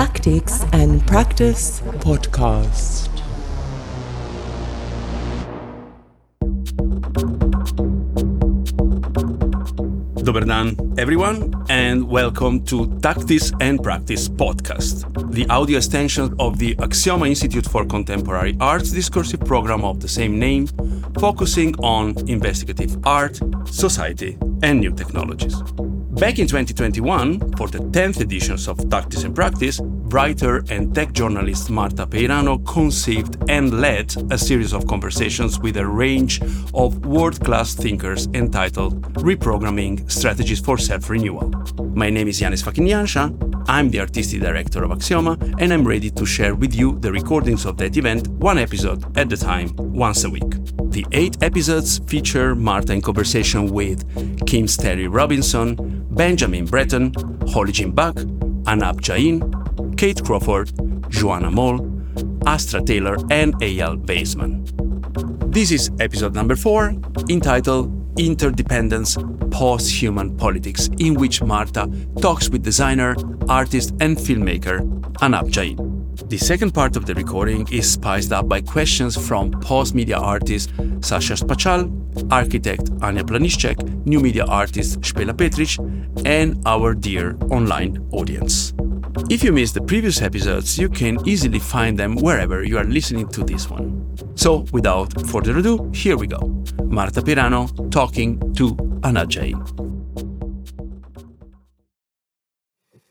Tactics and Practice Podcast. Dobar dan, everyone, and welcome to Tactics and Practice podcast, the audio extension of the Axioma Institute for Contemporary Arts discursive program of the same name, focusing on investigative art, society, and new technologies. Back in 2021, for the 10th editions of Tactics and Practice, writer and tech journalist Marta Peirano conceived and led a series of conversations with a range of world class thinkers entitled Reprogramming Strategies for Self Renewal. My name is Janez Fakin Janša, I'm the artistic director of Axioma, and I'm ready to share with you the recordings of that event, one episode at a time, once a week. The eight episodes feature Marta in conversation with Kim Stanley Robinson, Benjamin Bratton, Holly Jean Buck, Anab Jain, Kate Crawford, Joana Moll, Astra Taylor, and A.L. Baseman. This is episode number four, entitled Interdependence Post Human Politics, in which Marta talks with designer, artist, and filmmaker Anab Jain. The second part of the recording is spiced up by questions from post media artist Saša Spačal, architect Anja Planišček, new media artist Špela Petrič, and our dear online audience. If you missed the previous episodes, you can easily find them wherever you are listening to this one. So, without further ado, here we go. Marta Peirano talking to Anab Jain.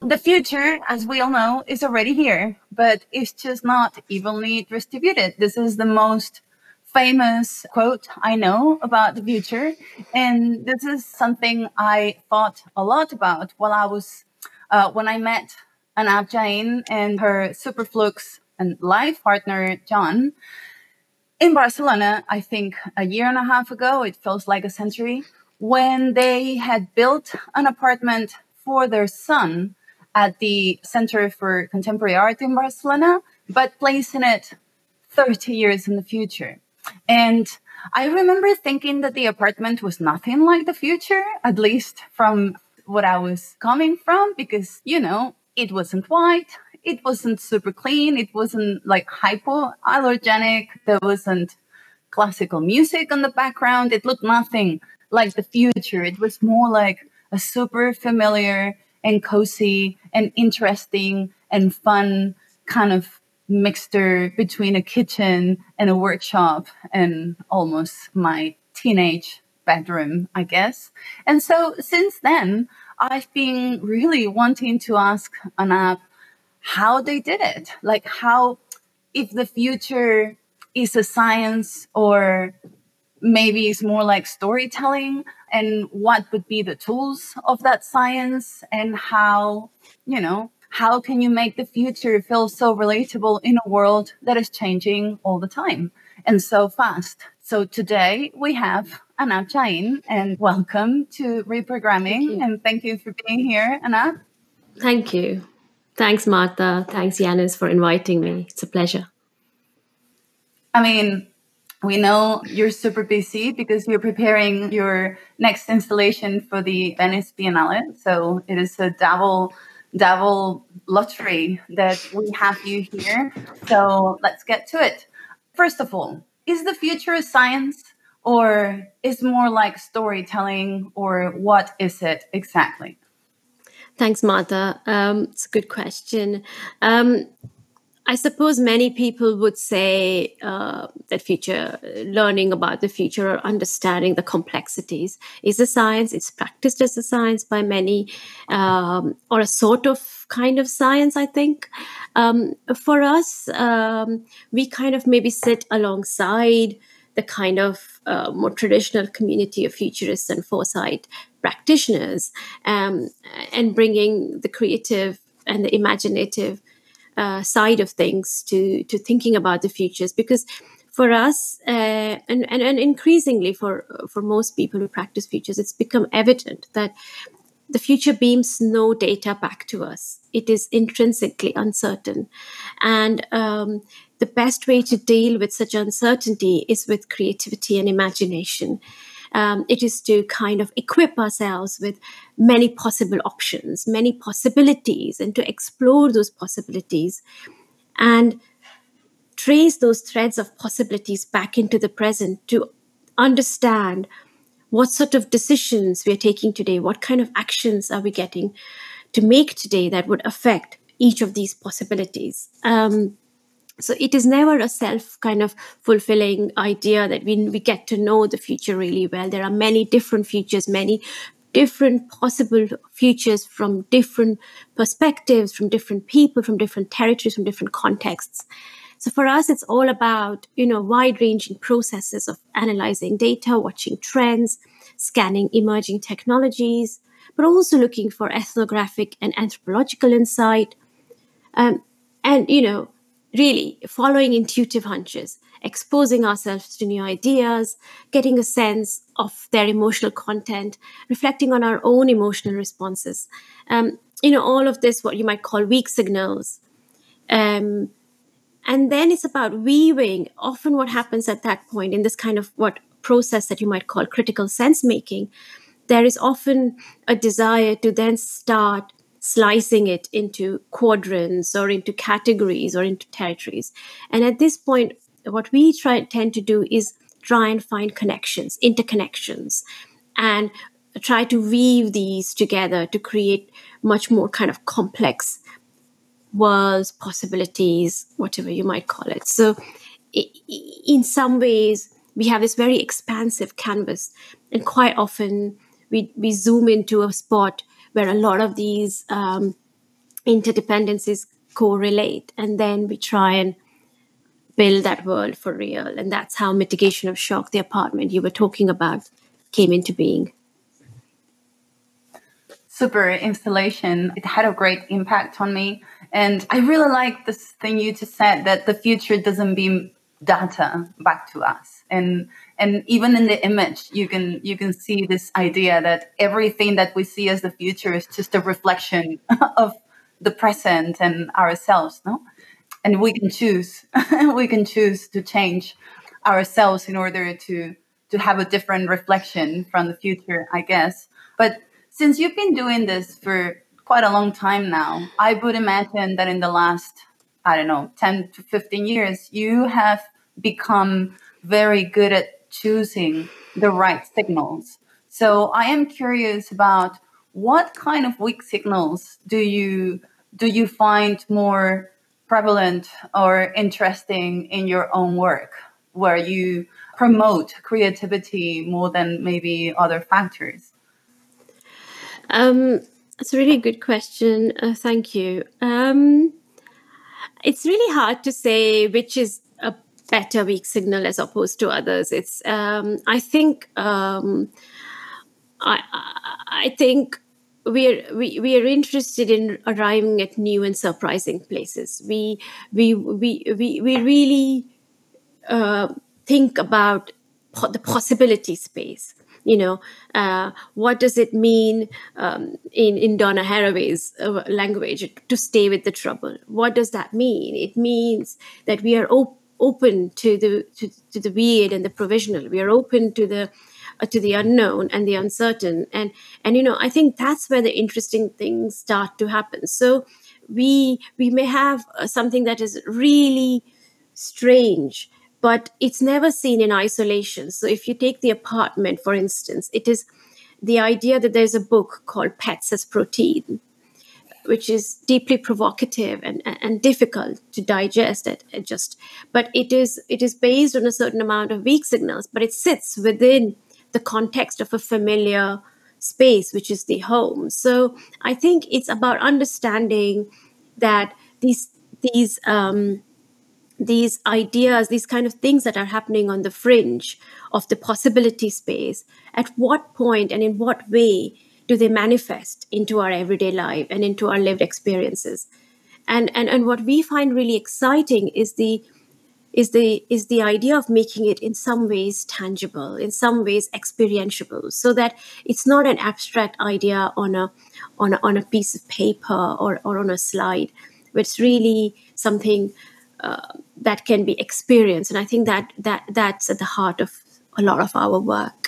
The future, as we all know, is already here, but it's just not evenly distributed. This is the most famous quote I know about the future. And this is something I thought a lot about while I was, uh, when I met Anab Jain and her Superflux and life partner, Jon, in Barcelona, I think a year and a half ago, it feels like a century, when they had built an apartment for their son at the Center for Contemporary Art in Barcelona, but placing it 30 years in the future. And I remember thinking that the apartment was nothing like the future, at least from what I was coming from, because, you know, it wasn't white, it wasn't super clean, it wasn't like hypoallergenic, there wasn't classical music on the background, it looked nothing like the future. It was more like a super familiar and cozy and interesting and fun kind of mixture between a kitchen and a workshop and almost my teenage bedroom, I guess. And so since then, I've been really wanting to ask Anab how they did it. Like how, if the future is a science or maybe it's more like storytelling and what would be the tools of that science and how, you know, how can you make the future feel so relatable in a world that is changing all the time and so fast? So today we have Anab Jain and welcome to reprogramming and thank you for being here, Anab. Thank you. Thanks, Marta. Thanks, Janez, for inviting me. It's a pleasure. I mean, we know you're super busy because you're preparing your next installation for the Venice Biennale. So it is a double double lottery that we have you here. So let's get to it. First of all, is the future a science or is more like storytelling or what is it exactly? Thanks, Marta. Um, it's a good question. Um, I suppose many people would say uh, that future learning about the future or understanding the complexities is a science. It's practiced as a science by many, um, or a sort of kind of science. I think um, for us, um, we kind of maybe sit alongside the kind of uh, more traditional community of futurists and foresight practitioners, um, and bringing the creative and the imaginative uh, side of things to to thinking about the futures. Because for us uh, and, and and increasingly for for most people who practice futures it's become evident that the future beams no data back to us. It is intrinsically uncertain. And um, the best way to deal with such uncertainty is with creativity and imagination Um, it is to kind of equip ourselves with many possible options, many possibilities, and to explore those possibilities and trace those threads of possibilities back into the present to understand what sort of decisions we are taking today, what kind of actions are we getting to make today that would affect each of these possibilities. Um, so it is never a self kind of fulfilling idea that we, we get to know the future really well. There are many different futures, many different possible futures from different perspectives, from different people, from different territories, from different contexts. So for us, it's all about, you know, wide ranging processes of analyzing data, watching trends, scanning emerging technologies, but also looking for ethnographic and anthropological insight. Um, and, you know, really following intuitive hunches, exposing ourselves to new ideas, getting a sense of their emotional content, reflecting on our own emotional responses. Um, you know, all of this, what you might call weak signals. Um, and then it's about weaving. Often, what happens at that point in this kind of what process that you might call critical sense making, there is often a desire to then start slicing it into quadrants or into categories or into territories. And at this point, what we try tend to do is try and find connections, interconnections, and try to weave these together to create much more kind of complex worlds, possibilities, whatever you might call it. So, in some ways, we have this very expansive canvas, and quite often we, we zoom into a spot where a lot of these um, interdependencies correlate, and then we try and build that world for real. And that's how mitigation of shock, the apartment you were talking about, came into being super installation. It had a great impact on me. And I really like this thing you just said that the future doesn't beam data back to us. And and even in the image you can you can see this idea that everything that we see as the future is just a reflection of the present and ourselves, no? And we can choose we can choose to change ourselves in order to to have a different reflection from the future, I guess. But since you've been doing this for quite a long time now. I would imagine that in the last, I don't know, 10 to 15 years, you have become very good at choosing the right signals. So I am curious about what kind of weak signals do you do you find more prevalent or interesting in your own work where you promote creativity more than maybe other factors? Um, it's a really good question. Uh, thank you. Um, it's really hard to say which is a better weak signal as opposed to others. It's um, I think um, I I think we're we, we are interested in arriving at new and surprising places. We we we we, we really uh, think about po- the possibility space you know uh, what does it mean um, in in Donna Haraway's uh, language to stay with the trouble? What does that mean? It means that we are op- open to the to, to, the weird and the provisional. We are open to the uh, to the unknown and the uncertain. And and you know I think that's where the interesting things start to happen. So we we may have uh, something that is really strange but it's never seen in isolation. So if you take the apartment, for instance, it is the idea that there's a book called Pets as Protein, which is deeply provocative and, and difficult to digest it just but it is it is based on a certain amount of weak signals but it sits within the context of a familiar space which is the home. So i think it's about understanding that these these um, these ideas, these kind of things that are happening on the fringe of the possibility space, at what point and in what way do they manifest into our everyday life and into our lived experiences? And, and, and what we find really exciting is the is the is the idea of making it in some ways tangible in some ways experientiable so that it's not an abstract idea on a on a, on a piece of paper or, or on a slide but it's really something uh, that can be experienced and i think that that that's at the heart of a lot of our work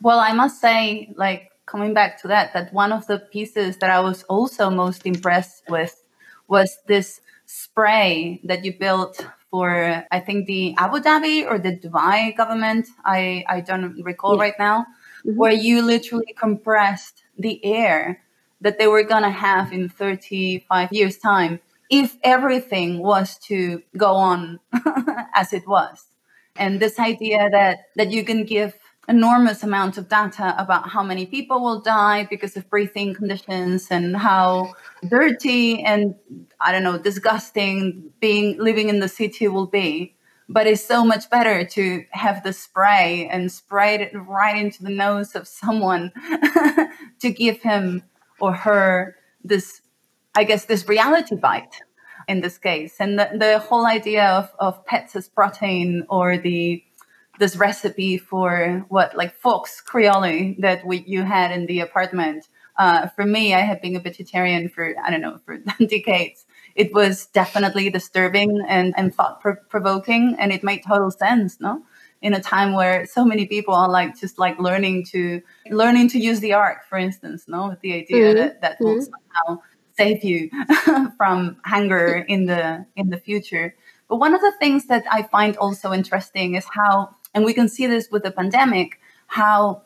Well, I must say, like coming back to that, that one of the pieces that I was also most impressed with was this spray that you built for I think the Abu Dhabi or the Dubai government. I, I don't recall yeah. right now, mm-hmm. where you literally compressed the air that they were gonna have in 35 years time if everything was to go on as it was. And this idea that that you can give enormous amount of data about how many people will die because of breathing conditions and how dirty and I don't know disgusting being living in the city will be. But it's so much better to have the spray and spray it right into the nose of someone to give him or her this, I guess, this reality bite in this case. And the, the whole idea of, of pets as protein or the this recipe for what like fox creole that we you had in the apartment. Uh, for me, I have been a vegetarian for I don't know for decades. It was definitely disturbing and, and thought provoking, and it made total sense. No, in a time where so many people are like just like learning to learning to use the ark, for instance. No, with the idea mm-hmm. that that will mm-hmm. somehow save you from hunger in the in the future. But one of the things that I find also interesting is how and we can see this with the pandemic, how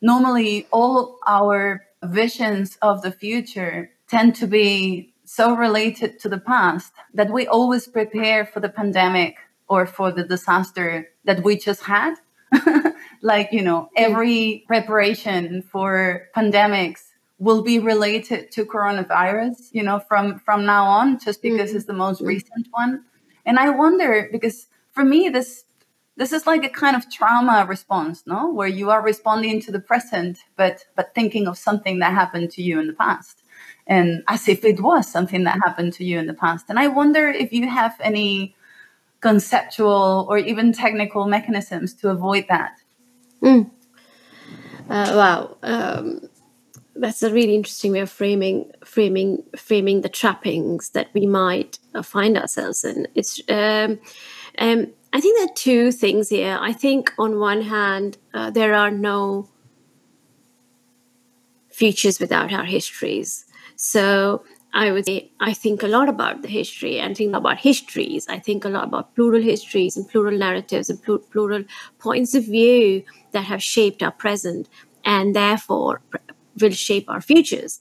normally all our visions of the future tend to be so related to the past that we always prepare for the pandemic or for the disaster that we just had. like, you know, every preparation for pandemics will be related to coronavirus, you know, from from now on, just because mm-hmm. it's the most recent one. And I wonder because for me this this is like a kind of trauma response no? Where you are responding to the present but but thinking of something that happened to you in the past. And as if it was something that happened to you in the past. And i wonder if you have any conceptual or even technical mechanisms to avoid that. Mm. uh, wow. Um, that's a really interesting way of framing framing framing the trappings that we might find ourselves in. It's um, um, I think there are two things here. I think on one hand, uh, there are no futures without our histories. So I would say I think a lot about the history and think about histories. I think a lot about plural histories and plural narratives and pl- plural points of view that have shaped our present and therefore will shape our futures.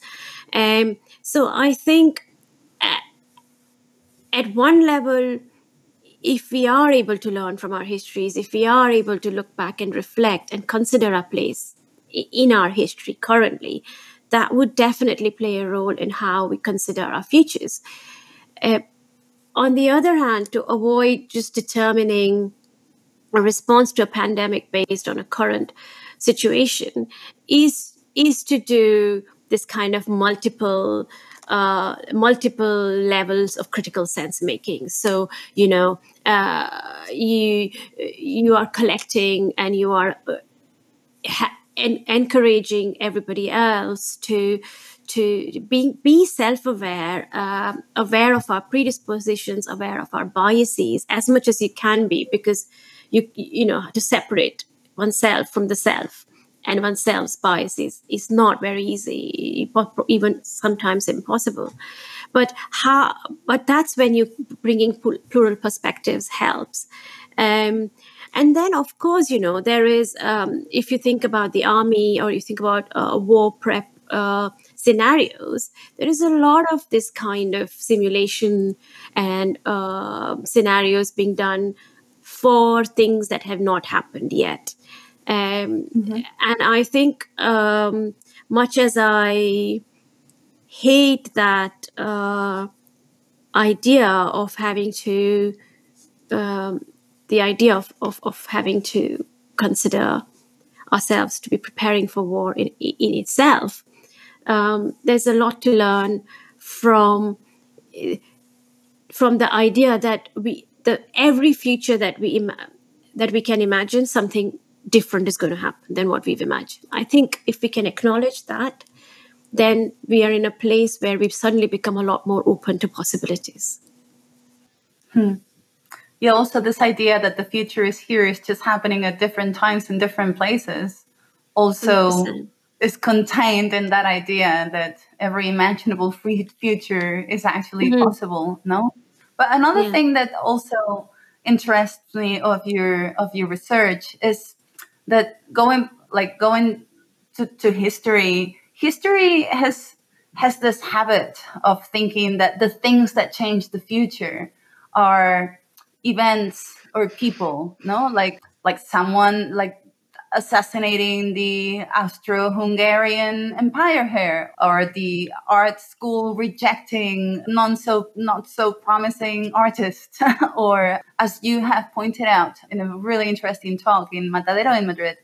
Um, so I think at, at one level, if we are able to learn from our histories, if we are able to look back and reflect and consider our place in our history currently, that would definitely play a role in how we consider our futures. Uh, on the other hand, to avoid just determining a response to a pandemic based on a current situation is is to do this kind of multiple uh, multiple levels of critical sense making. So you know, uh, you you are collecting and you are uh, ha- en- encouraging everybody else to to be be self aware, uh, aware of our predispositions, aware of our biases as much as you can be, because you you know to separate oneself from the self and oneself's biases is not very easy, even sometimes impossible. But how? But that's when you bringing plural perspectives helps. Um, and then, of course, you know there is. Um, if you think about the army or you think about uh, war prep uh, scenarios, there is a lot of this kind of simulation and uh, scenarios being done for things that have not happened yet. Um, mm-hmm. And I think, um, much as I hate that uh, idea of having to, um, the idea of, of, of having to consider ourselves to be preparing for war in, in itself, um, there's a lot to learn from from the idea that we the every future that we Im- that we can imagine something different is going to happen than what we've imagined. I think if we can acknowledge that, then we are in a place where we've suddenly become a lot more open to possibilities. Hmm. Yeah, also this idea that the future is here is just happening at different times in different places also 100%. is contained in that idea that every imaginable future is actually mm-hmm. possible. No, but another yeah. thing that also interests me of your of your research is that going like going to, to history history has has this habit of thinking that the things that change the future are events or people no? Like like someone like assassinating the Austro-Hungarian Empire here, or the art school rejecting non so not so promising artists, or as you have pointed out in a really interesting talk in Matadero in Madrid,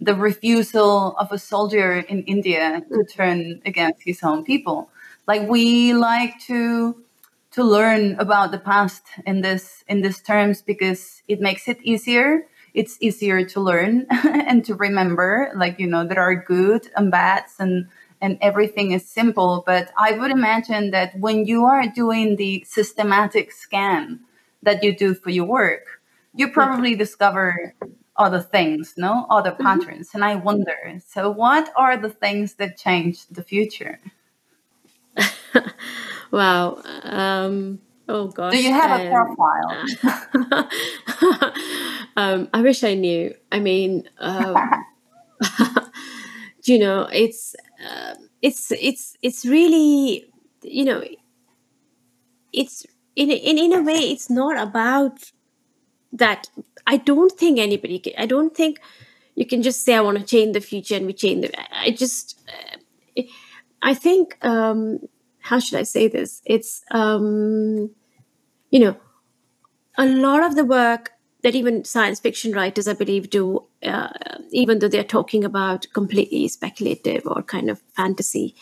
the refusal of a soldier in India to turn against his own people. Like we like to to learn about the past in this in these terms because it makes it easier it's easier to learn and to remember like you know there are good and bads and and everything is simple but i would imagine that when you are doing the systematic scan that you do for your work you probably discover other things no other mm-hmm. patterns mm-hmm. and i wonder so what are the things that change the future wow um Oh gosh. Do you have um, a profile? um, I wish I knew. I mean, um, you know, it's uh, it's it's it's really you know, it's in in in a way, it's not about that. I don't think anybody. Can, I don't think you can just say I want to change the future and we change the. I just. Uh, I think. Um, how should I say this? It's um, you know, a lot of the work that even science fiction writers, I believe, do, uh, even though they're talking about completely speculative or kind of fantasy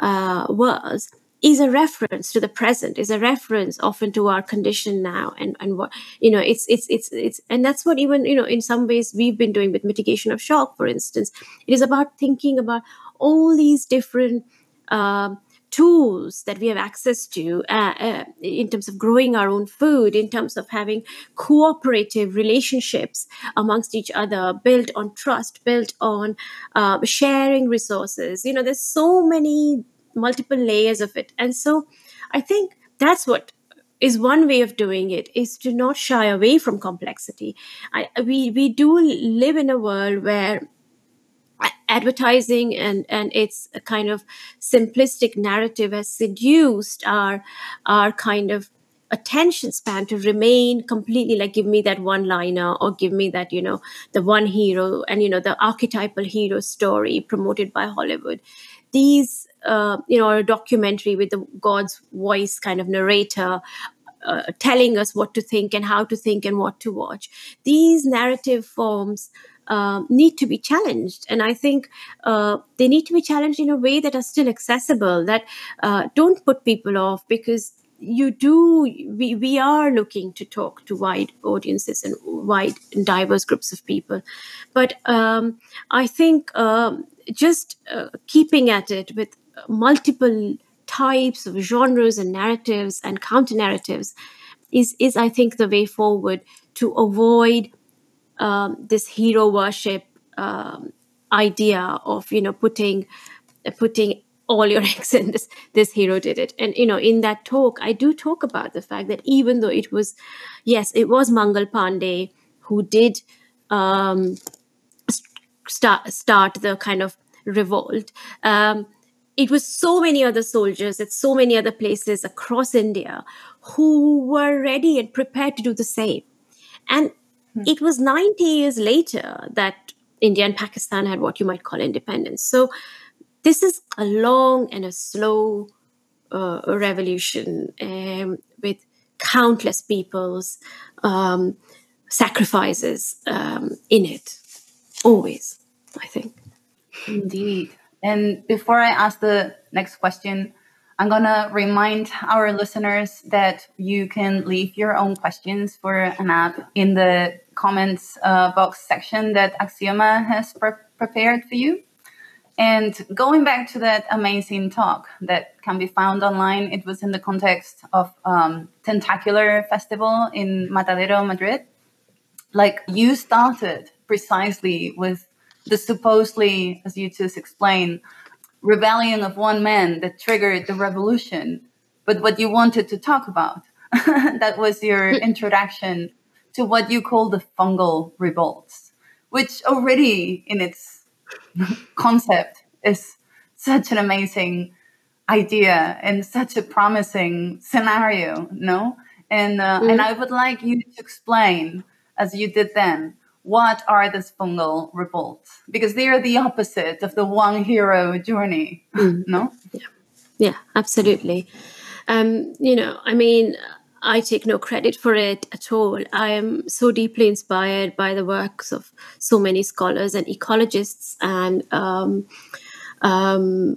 uh, worlds, is a reference to the present, is a reference often to our condition now, and and what you know, it's it's it's it's, and that's what even you know, in some ways, we've been doing with mitigation of shock, for instance. It is about thinking about all these different. Um, tools that we have access to uh, uh, in terms of growing our own food, in terms of having cooperative relationships amongst each other, built on trust, built on uh, sharing resources. You know, there's so many multiple layers of it. And so I think that's what is one way of doing it is to not shy away from complexity. I, we, we do live in a world where advertising and and its kind of simplistic narrative has seduced our our kind of attention span to remain completely like give me that one liner or give me that you know the one hero and you know the archetypal hero story promoted by hollywood. These uh, you know a documentary with the god's voice kind of narrator uh, telling us what to think and how to think and what to watch. These narrative forms um, need to be challenged. And I think uh, they need to be challenged in a way that are still accessible, that uh, don't put people off because you do we, we are looking to talk to wide audiences and wide and diverse groups of people but um, i think um, just uh, keeping at it with multiple types of genres and narratives and counter narratives is is i think the way forward to avoid um, this hero worship um, idea of you know putting putting all your eggs in this this hero did it. And you know in that talk i do talk about the fact that even though it was yes it was mangal pandey who did um, start start the kind of revolt um, it was so many other soldiers at so many other places across india who were ready and prepared to do the same. And Hmm. It was 90 years later that India and Pakistan had what you might call independence. So this is a long and a slow uh, revolution um, with countless people's um, sacrifices um, in it. Always, I think. Indeed. And before I ask the next question, I'm going to remind our listeners that you can leave your own questions for Anab in the comments uh, box section that Axioma has pre- prepared for you. And going back to that amazing talk that can be found online, it was in the context of um, Tentacular Festival in Matadero, Madrid. Like you started precisely with the supposedly, as you just explained, rebellion of one man that triggered the revolution, but what you wanted to talk about. that was your introduction to what you call the fungal revolts, which already in its concept is such an amazing idea and such a promising scenario, no? And uh, mm-hmm. and I would like you to explain, as you did then, what are the fungal revolts? Because they are the opposite of the one hero journey, mm. no? Yeah, yeah, absolutely. Um, you know, I mean, I take no credit for it at all. I am so deeply inspired by the works of so many scholars and ecologists and um, um,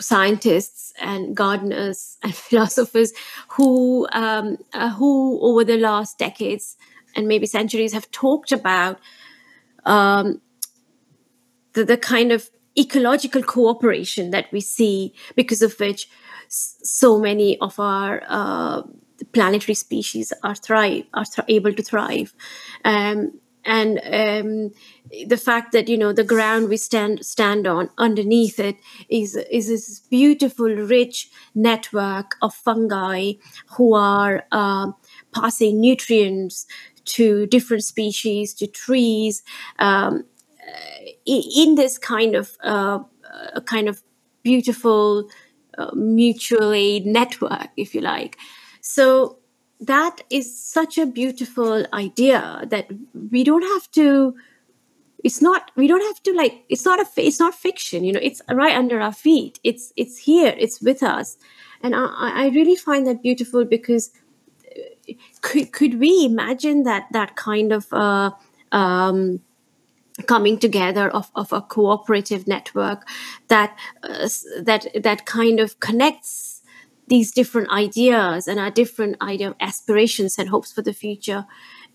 scientists and gardeners and philosophers who um, uh, who over the last decades and maybe centuries have talked about um, the, the kind of ecological cooperation that we see because of which so many of our uh, planetary species are thrive are th- able to thrive. Um, and um, the fact that you know the ground we stand stand on underneath it is is this beautiful rich network of fungi who are uh, passing nutrients to different species to trees um, in this kind of uh, kind of beautiful uh, mutual aid network if you like. So that is such a beautiful idea that we don't have to it's not we don't have to like it's not a it's not fiction you know it's right under our feet. It's it's here it's with us. And i i really find that beautiful because could could we imagine that that kind of uh, um, coming together of, of a cooperative network that uh, that that kind of connects these different ideas and our different idea of aspirations and hopes for the future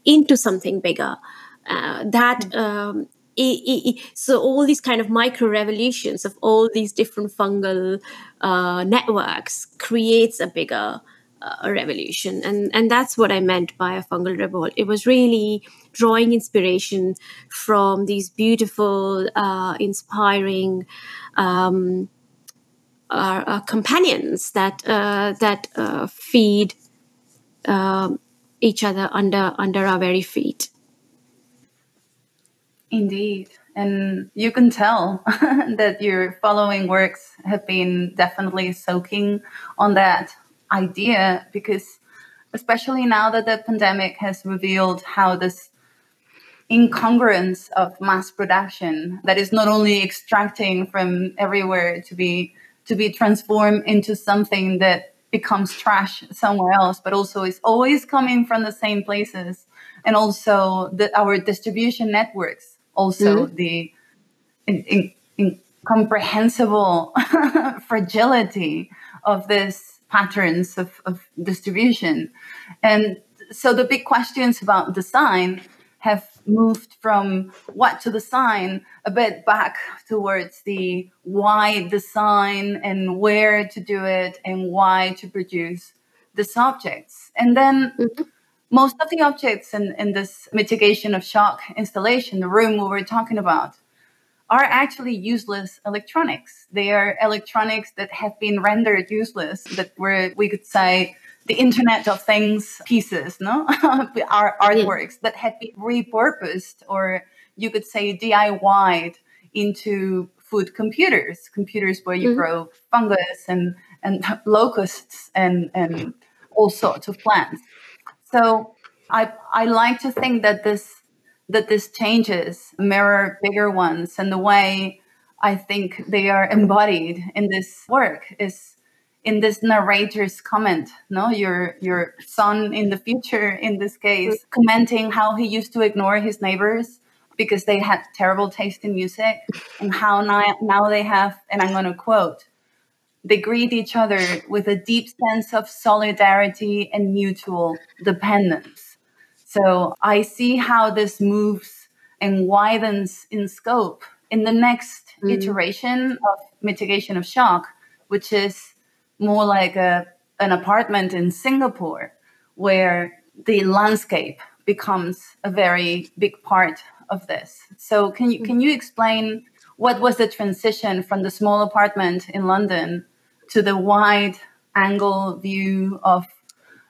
into something bigger. Uh, that mm. um, so all these kind of micro revolutions of all these different fungal uh, networks creates a bigger uh, revolution. And and that's what i meant by a fungal revolt. It was really drawing inspiration from these beautiful uh, inspiring um, are, are companions that uh, that uh, feed uh, each other under under our very feet. Indeed, and you can tell that your following works have been definitely soaking on that idea because, especially now that the pandemic has revealed how this incongruence of mass production that is not only extracting from everywhere to be to be transformed into something that becomes trash somewhere else, but also is always coming from the same places. And also the, our distribution networks, also mm-hmm. the in, in, incomprehensible fragility of these patterns of, of distribution. And so the big questions about design have moved from what to design a bit back towards the why design and where to do it and why to produce the subjects. And then mm-hmm. most of the objects in, in this mitigation of shock installation, the room we were talking about, are actually useless electronics. They are electronics that have been rendered useless, that were, we could say, the Internet of Things pieces, no, our artworks that had been repurposed, or you could say DIYed into food computers, computers where you mm-hmm. grow fungus and and locusts and and all sorts of plants. So I I like to think that this that this changes mirror bigger ones, and the way I think they are embodied in this work is in this narrator's comment no? Your your son in the future in this case mm-hmm. commenting how he used to ignore his neighbors because they had terrible taste in music and how now, now they have and i'm going to quote they greet each other with a deep sense of solidarity and mutual dependence so i see how this moves and widens in scope in the next mm. iteration of mitigation of shock which is more like a, an apartment in Singapore where the landscape becomes a very big part of this. So can you can you explain what was the transition from the small apartment in London to the wide angle view of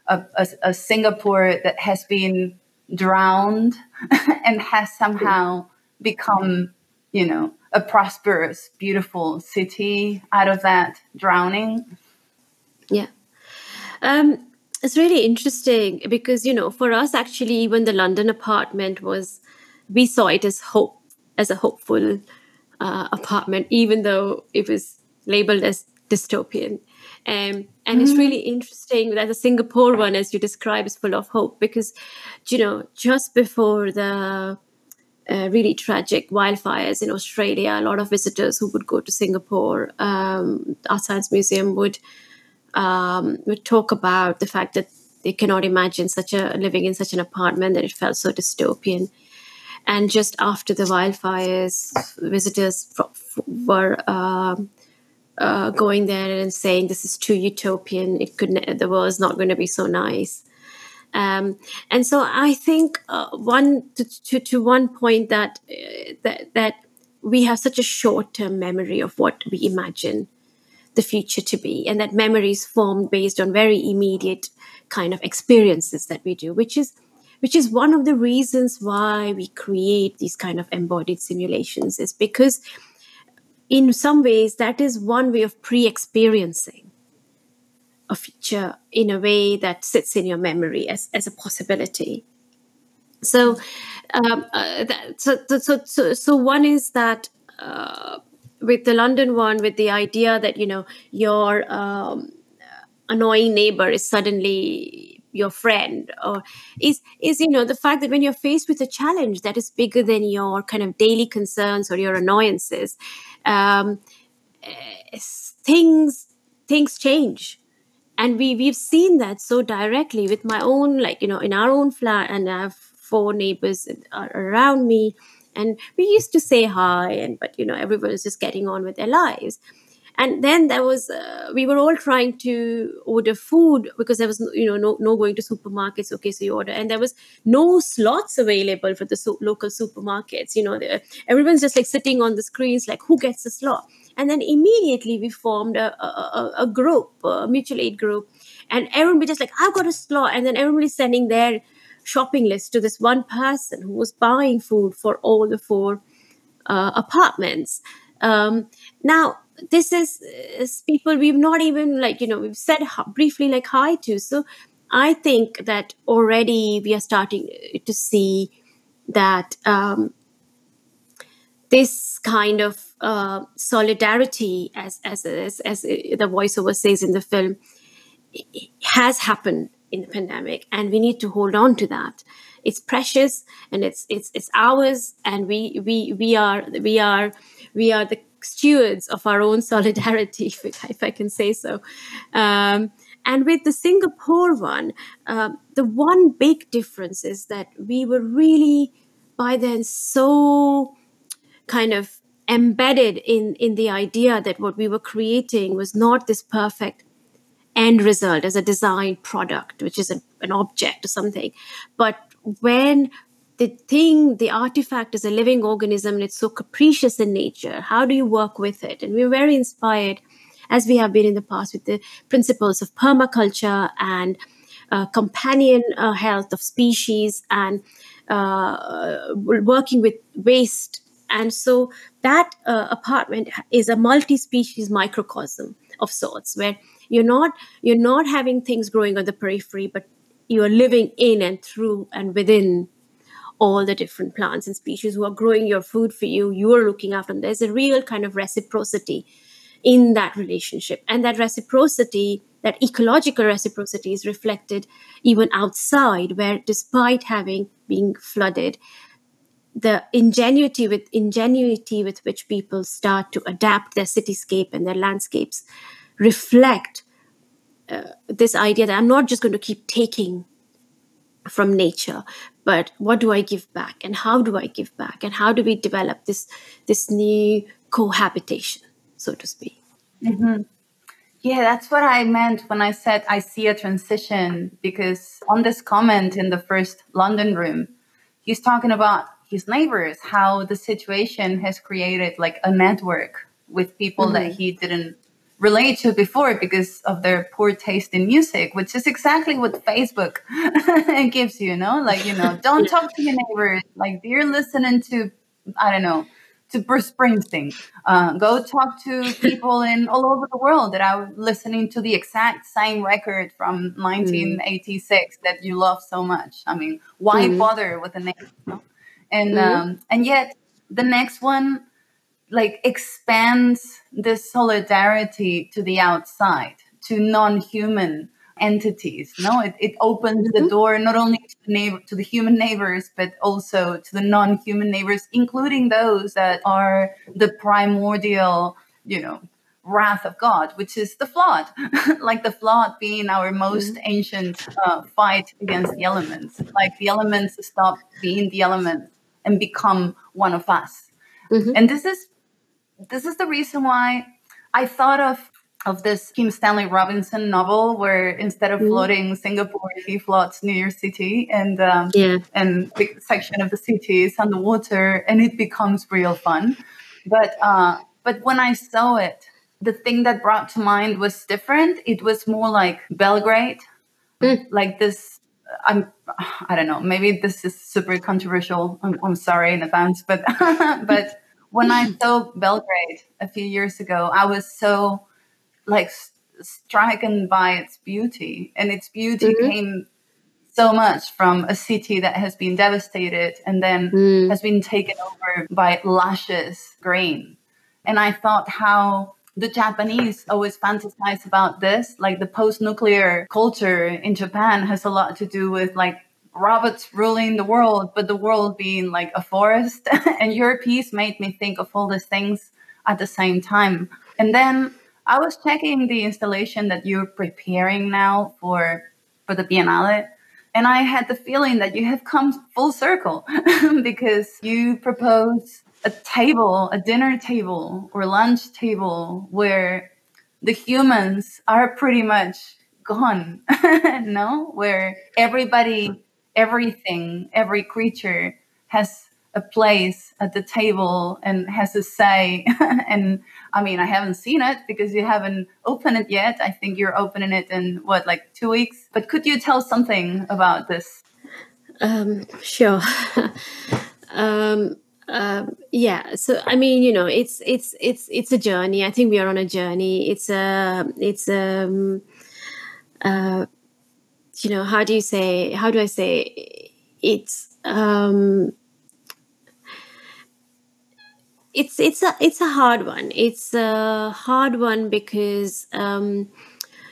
a, a, a Singapore that has been drowned and has somehow become, you know, a prosperous, beautiful city out of that drowning? Yeah. Um, it's really interesting because, you know, for us, actually, even the London apartment was, we saw it as hope, as a hopeful uh, apartment, even though it was labeled as dystopian. Um, and mm-hmm. it's really interesting that the Singapore one, as you describe, is full of hope because, you know, just before the uh, really tragic wildfires in Australia, a lot of visitors who would go to Singapore, um, Art Science Museum would um, would talk about the fact that they cannot imagine such a living in such an apartment that it felt so dystopian. And just after the wildfires, visitors were uh, uh, going there and saying this is too utopian. It could the world is not going to be so nice. Um, and so I think uh, one to, to, to, one point that uh, that that we have such a short term memory of what we imagine the future to be, and that memory is formed based on very immediate kind of experiences that we do, which is which is one of the reasons why we create these kind of embodied simulations is because in some ways that is one way of pre-experiencing a future in a way that sits in your memory as, as a possibility. So um, uh, that, so, so, so, so one is that uh, with the london one with the idea that you know your um, annoying neighbor is suddenly your friend or is is you know the fact that when you're faced with a challenge that is bigger than your kind of daily concerns or your annoyances um, eh, things things change. And we we've seen that so directly with my own like you know in our own flat and i have four neighbors around me. And we used to say hi and but you know everyone just getting on with their lives and then there was uh, we were all trying to order food because there was you know no, no going to supermarkets. Okay so you order. And there was no slots available for the so- local supermarkets you know everyone's just like sitting on the screens like who gets the slot? And then immediately we formed a, a, a group a mutual aid group. And everyone was just like i've got a slot. And then everybody's sending their shopping list to this one person who was buying food for all the four uh, apartments um, now this is, is, people we've not even like you know we've said briefly like hi to. So i think that already we are starting to see that um, this kind of uh, solidarity as, as as as the voiceover says in the film has happened in the pandemic and we need to hold on to that it's precious and it's it's it's ours and we we we are we are we are the stewards of our own solidarity, if I can say so. Um, and with the Singapore one, uh, the one big difference is that we were really by then so kind of embedded in in the idea that what we were creating was not this perfect end result as a design product which is an object or something but when the thing, the artifact is a living organism and it's so capricious in nature. How do you work with it? And we're very inspired, as we have been in the past, with the principles of permaculture and uh, companion uh, health of species and uh, working with waste. And so that uh, apartment is a multi-species microcosm of sorts, where you're not you're not having things growing on the periphery, but you are living in and through and within all the different plants and species who are growing your food for you you are looking after them. There's a real kind of reciprocity in that relationship. And that reciprocity that ecological reciprocity is reflected even outside where despite having being flooded the ingenuity with ingenuity with which people start to adapt their cityscape and their landscapes reflect uh, this idea that i'm not just going to keep taking from nature but what do i give back and how do i give back and how do we develop this this new cohabitation so to speak mm-hmm. yeah that's what i meant when i said i see a transition because on this comment in the first london room he's talking about his neighbors, how the situation has created like a network with people mm-hmm. that he didn't relate to before because of their poor taste in music, which is exactly what Facebook gives you, you know? Like, you know, don't talk to your neighbors. Like, you're listening to, I don't know, to Bruce Springsteen. Uh, go talk to people in all over the world that are listening to the exact same record from 1986 mm. that you love so much. I mean, why mm. bother with the name? You know? And mm. um, and yet the next one like expands this solidarity to the outside, to non-human entities. No, it, it opens mm-hmm. the door not only to the neighbor to the human neighbors, but also to the non-human neighbors, including those that are the primordial, you know, wrath of God, which is the flood, like the flood being our most mm-hmm. ancient uh, fight against the elements. Like the elements stop being the elements and become one of us. Mm-hmm. And this is this is the reason why I thought of of this Kim Stanley Robinson novel where instead of mm. floating Singapore, he floats New York City and um, yeah. and big section of the city is underwater and it becomes real fun. But uh, but when I saw it, the thing that brought to mind was different. It was more like Belgrade, mm. like this. I'm I don't know. Maybe this is super controversial. I'm, I'm sorry in advance, but but when I saw Belgrade a few years ago, I was so like stricken by its beauty, and its beauty mm-hmm. came so much from a city that has been devastated and then mm. has been taken over by luscious grain. And I thought how the Japanese always fantasize about this, like the post-nuclear culture in Japan has a lot to do with like robots ruling the world, but the world being like a forest. and your piece made me think of all these things at the same time. And then I was checking the installation that you're preparing now for for the Biennale. And I had the feeling that you have come full circle because you propose a table, a dinner table or lunch table where the humans are pretty much gone, no? Where everybody everything, every creature has a place at the table and has a say. and I mean, I haven't seen it because you haven't opened it yet. I think you're opening it in what, like two weeks? But could you tell something about this? Um, sure. um, um, yeah. So I mean, you know, it's it's it's it's a journey. I think we are on a journey. It's a it's um uh you know how do you say how do i say it's um it's it's a it's a hard one. It's a hard one because um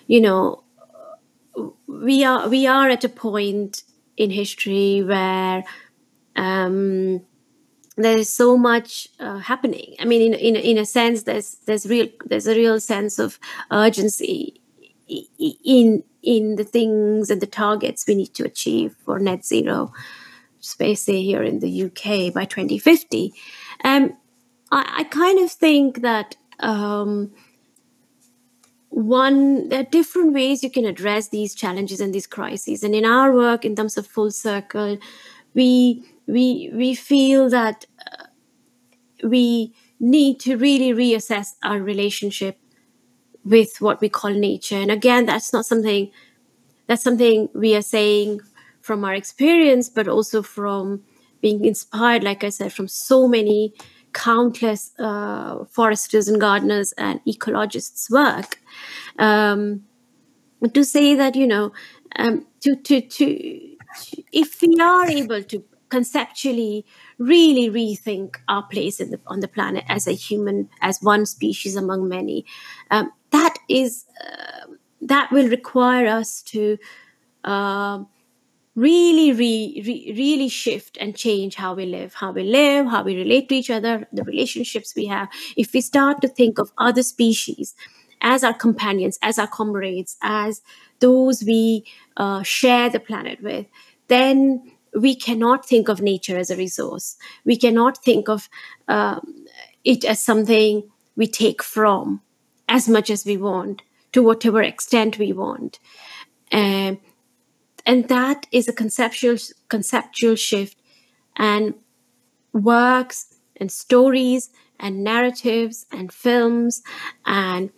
you know we are we are at a point in history where um there is so much uh, happening. I mean in, in in a sense there's there's real there's a real sense of urgency in in the things and the targets we need to achieve for net zero space here in the UK by 2050. Um, I, I kind of think that um, one there are different ways you can address these challenges and these crises. And in our work, in terms of full circle, we we we feel that uh, we need to really reassess our relationship with what we call nature. And again, that's not something that's something we are saying from our experience, but also from being inspired, like I said, from so many countless uh, foresters and gardeners and ecologists' work. Um, to say that you know, um, to, to to if we are able to conceptually really rethink our place the, on the planet as a human, as one species among many, um, that is uh, that will require us to uh, really re, re, really shift and change how we live how we live how we relate to each other the relationships we have. If we start to think of other species as our companions as our comrades as those we uh, share the planet with then we cannot think of nature as a resource we cannot think of um, it as something we take from as much as we want to whatever extent we want. Um, and that is a conceptual conceptual shift. And works and stories and narratives and films and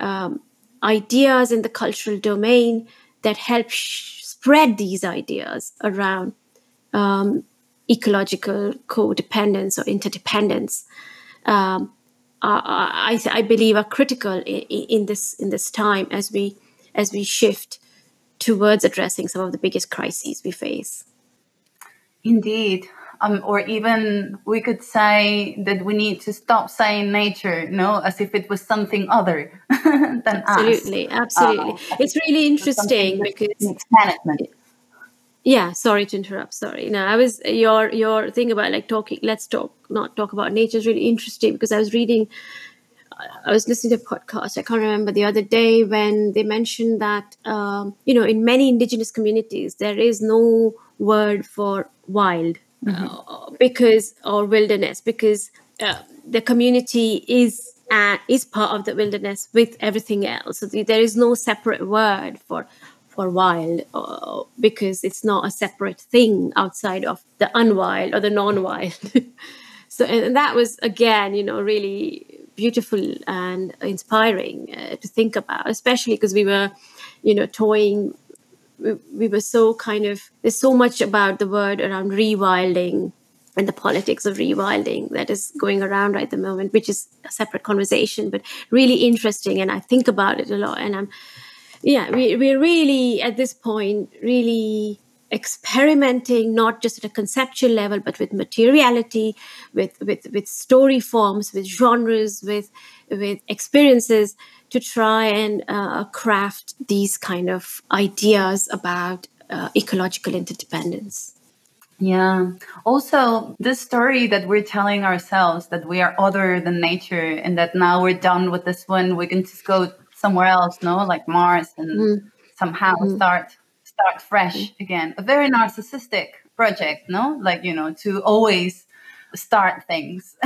um, ideas in the cultural domain that help sh- spread these ideas around um, ecological codependence or interdependence. Um, I, I, believe are critical in, in, this in this time as we as we shift towards addressing some of the biggest crises we face. Indeed. Um, or even we could say that we need to stop saying nature, no, as if it was something other than absolutely, us. Absolutely, uh, It's really interesting because management. Yeah, sorry to interrupt. Sorry. No, I was your your thing about like talking. Let's talk, not talk about nature is really interesting because I was reading I was listening to a podcast, I can't remember the other day when they mentioned that, um, you know, in many indigenous communities, there is no word for wild mm-hmm. uh, because, or wilderness, because uh, the community is uh, is part of the wilderness with everything else. So there is no separate word for for wild uh, because it's not a separate thing outside of the unwild or the non-wild. so and that was again, you know, really beautiful and inspiring uh, to think about, especially because we were, you know, toying. We, we were so kind of there's so much about the word around rewilding and the politics of rewilding that is going around right at the moment, which is a separate conversation, but really interesting. And I think about it a lot. And I'm, yeah, we, we're really at this point really experimenting not just at a conceptual level but with materiality with with with story forms with genres with with experiences to try and uh, craft these kind of ideas about uh, ecological interdependence yeah. Also, this story that we're telling ourselves that we are other than nature and that now we're done with this one, we can just go somewhere else, no, like Mars, and mm. somehow mm. start start fresh again. A very narcissistic project, no? Like, you know, to always start things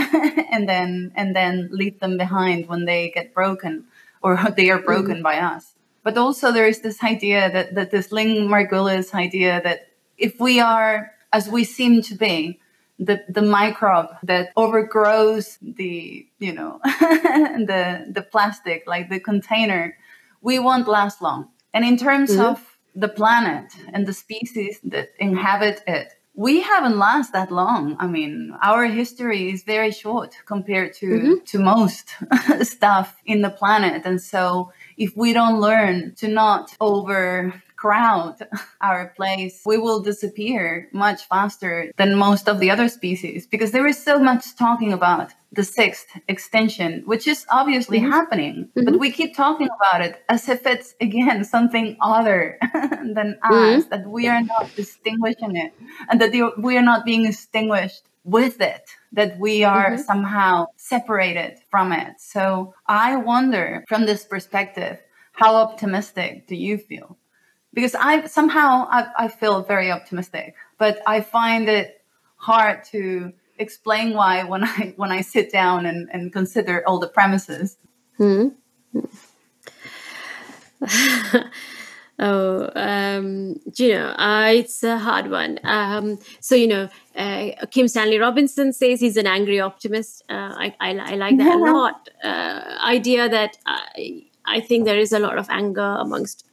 and then and then leave them behind when they get broken or they are broken mm-hmm. by us. But also there is this idea that, that this Lynn Margulis idea that if we are as we seem to be, the, the microbe that overgrows the you know the the plastic like the container we won't last long and in terms mm-hmm. of the planet and the species that inhabit it we haven't lasted that long i mean our history is very short compared to mm-hmm. to most stuff in the planet and so if we don't learn to not over crowd our place, we will disappear much faster than most of the other species because there is so much talking about the sixth extinction, which is obviously mm-hmm. happening, mm-hmm. but we keep talking about it as if it's again something other than mm-hmm. us, that we are not distinguishing it, and that we are not being distinguished with it, that we are mm-hmm. somehow separated from it. So I wonder from this perspective, how optimistic do you feel? Because I somehow I, I feel very optimistic, but I find it hard to explain why when I when I sit down and, and consider all the premises. Hmm. oh, um, you know, uh, it's a hard one. Um, so you know, uh, Kim Stanley Robinson says he's an angry optimist. Uh, I, I, I, like that a lot. Uh, idea that I, I think there is a lot of anger amongst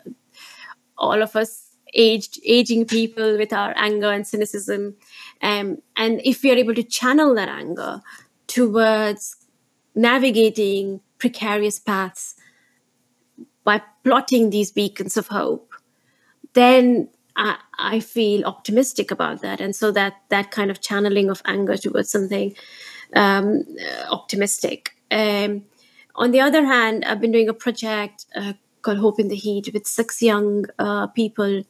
all of us aged aging people with our anger and cynicism. Um, and if we are able to channel that anger towards navigating precarious paths by plotting these beacons of hope then I, I, feel optimistic about that. And so that that kind of channeling of anger towards something um, optimistic. Um, on the other hand i've been doing a project uh, called Hope in the Heat with six young uh, people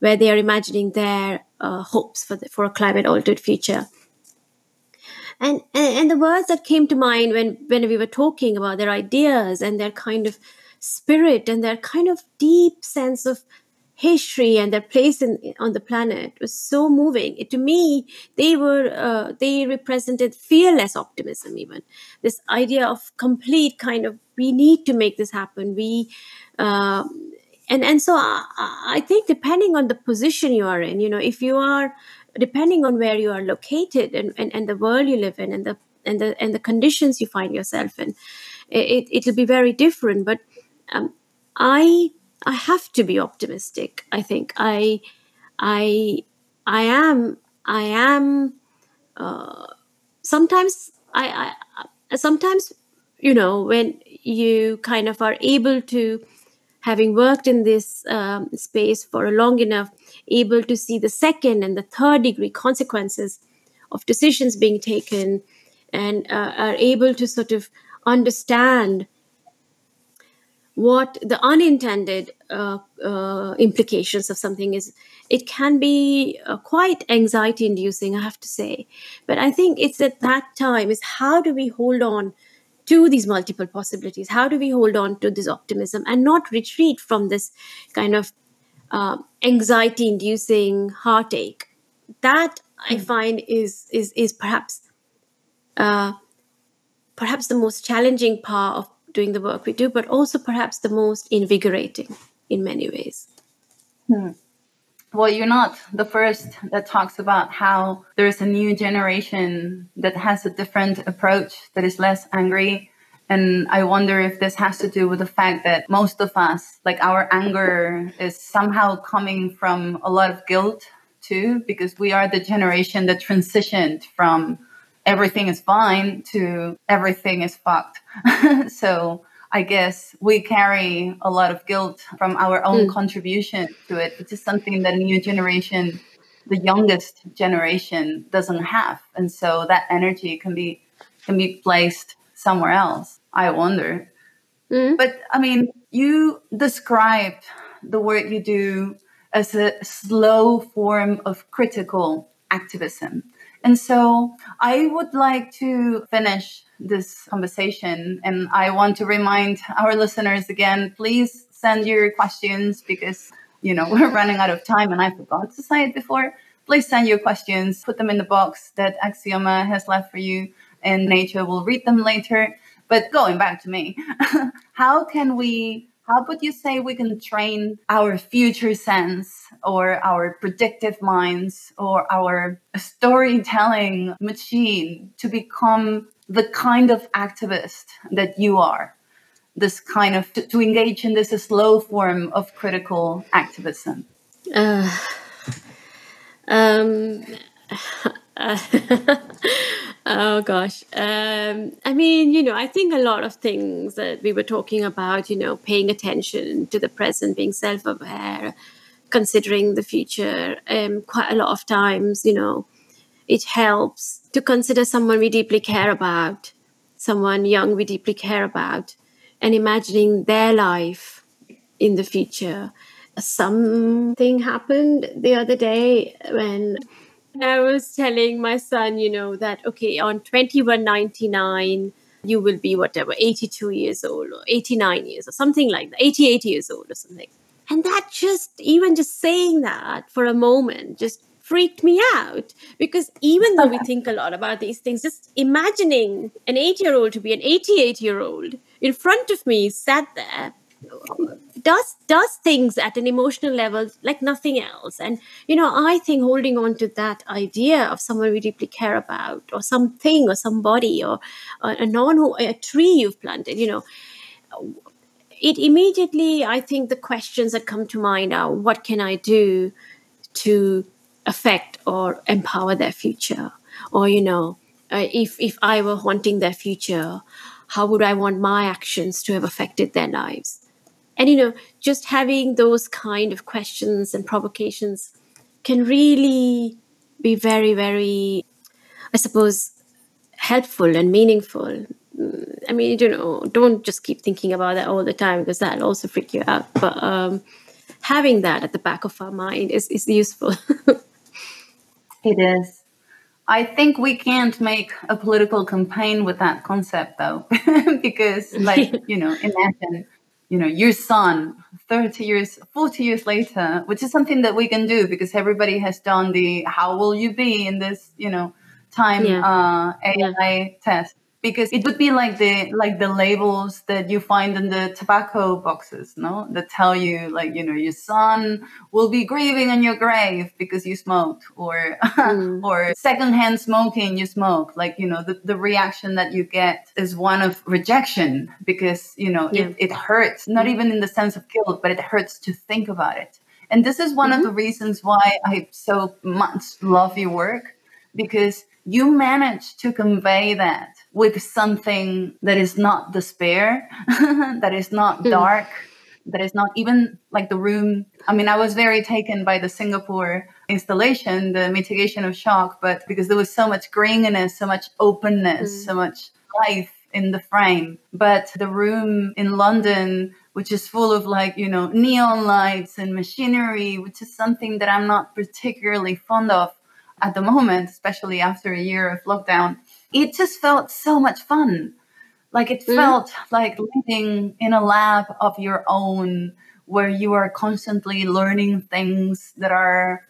where they are imagining their uh, hopes for, the, for a climate altered future. And, and, and the words that came to mind when, when we were talking about their ideas and their kind of spirit and their kind of deep sense of history and their place in, on the planet was so moving. It, to me, they were uh, they represented fearless optimism. Even this idea of complete kind of we need to make this happen. We um, and and so I, I, think depending on the position you are in, you know, if you are depending on where you are located and, and, and the world you live in and the and the and the conditions you find yourself in, it, it'll be very different. But um, I I have to be optimistic. I think I I I am I am uh, sometimes I, I sometimes you know when you kind of are able to having worked in this um, space for a long enough able to see the second and the third degree consequences of decisions being taken and uh, are able to sort of understand what the unintended uh, uh, implications of something is. It can be uh, quite anxiety inducing i have to say. But i think it's at that time is how do we hold on to these multiple possibilities? How do we hold on to this optimism and not retreat from this kind of uh, anxiety inducing heartache? That i hmm. find is is is perhaps uh, perhaps the most challenging part of doing the work we do, but also perhaps the most invigorating in many ways. Hmm. Well, you're not the first that talks about how there's a new generation that has a different approach that is less angry. And I wonder if this has to do with the fact that most of us, like our anger is somehow coming from a lot of guilt too, because we are the generation that transitioned from everything is fine to everything is fucked. so I guess we carry a lot of guilt from our own mm. contribution to it, It's is something that a new generation, the youngest generation, doesn't have. And so that energy can be can be placed somewhere else. I wonder. Mm. But I mean, you described the work you do as a slow form of critical activism. And so I would like to finish this conversation and I want to remind our listeners again please send your questions because you know we're running out of time and I forgot to say it before. Please send your questions, put them in the box that Aksioma has left for you and Nature will read them later. But going back to me, how can we how would you say we can train our future sense or our predictive minds or our storytelling machine to become the kind of activist that you are? This kind of to, to engage in this slow form of critical activism? Uh, um, uh, Oh gosh. Um, I mean, you know, I think a lot of things that we were talking about, you know, paying attention to the present, being self aware, considering the future, um, quite a lot of times, you know, it helps to consider someone we deeply care about, someone young we deeply care about, and imagining their life in the future. Something happened the other day when I was telling my son, you know, that okay, on 2199, you will be whatever, 82 years old or 89 years or something like that, 88 years old or something. And that just, even just saying that for a moment, just freaked me out because even though we think a lot about these things, just imagining an eight year old to be an 88 year old in front of me sat there does does things at an emotional level like nothing else. And you know i think holding on to that idea of someone we deeply care about or something or somebody or, a non a tree you've planted you know it immediately i think the questions that come to mind are what can i do to affect or empower their future? Or you know uh, if if i were haunting their future how would i want my actions to have affected their lives and you know just having those kind of questions and provocations can really be very very i suppose helpful and meaningful. I mean you know don't just keep thinking about that all the time because that'll also freak you out. But um, having that at the back of our mind is, is useful. It is. I think we can't make a political campaign with that concept though, because like, you know, imagine you know, your son 30 years, 40 years later, which is something that we can do because everybody has done the how will you be in this, you know, time yeah. uh, AI yeah. test. Because it would be like the like the labels that you find in the tobacco boxes no that tell you like you know your son will be grieving in your grave because you smoked or mm. or secondhand smoking you smoke like you know the, the reaction that you get is one of rejection because you know yeah. it, it hurts not mm. even in the sense of guilt but it hurts to think about it and this is one mm-hmm. of the reasons why i so much love your work because you manage to convey that with something that is not despair, that is not hmm. dark, that is not even like the room. I mean, I was very taken by the Singapore installation, the mitigation of shock, but because there was so much greenness, so much openness, mm. so much life in the frame. But the room in London, which is full of like, you know, neon lights and machinery, which is something that I'm not particularly fond of at the moment, especially after a year of lockdown, it just felt so much fun. Like it mm. felt like living in a lab of your own where you are constantly learning things that are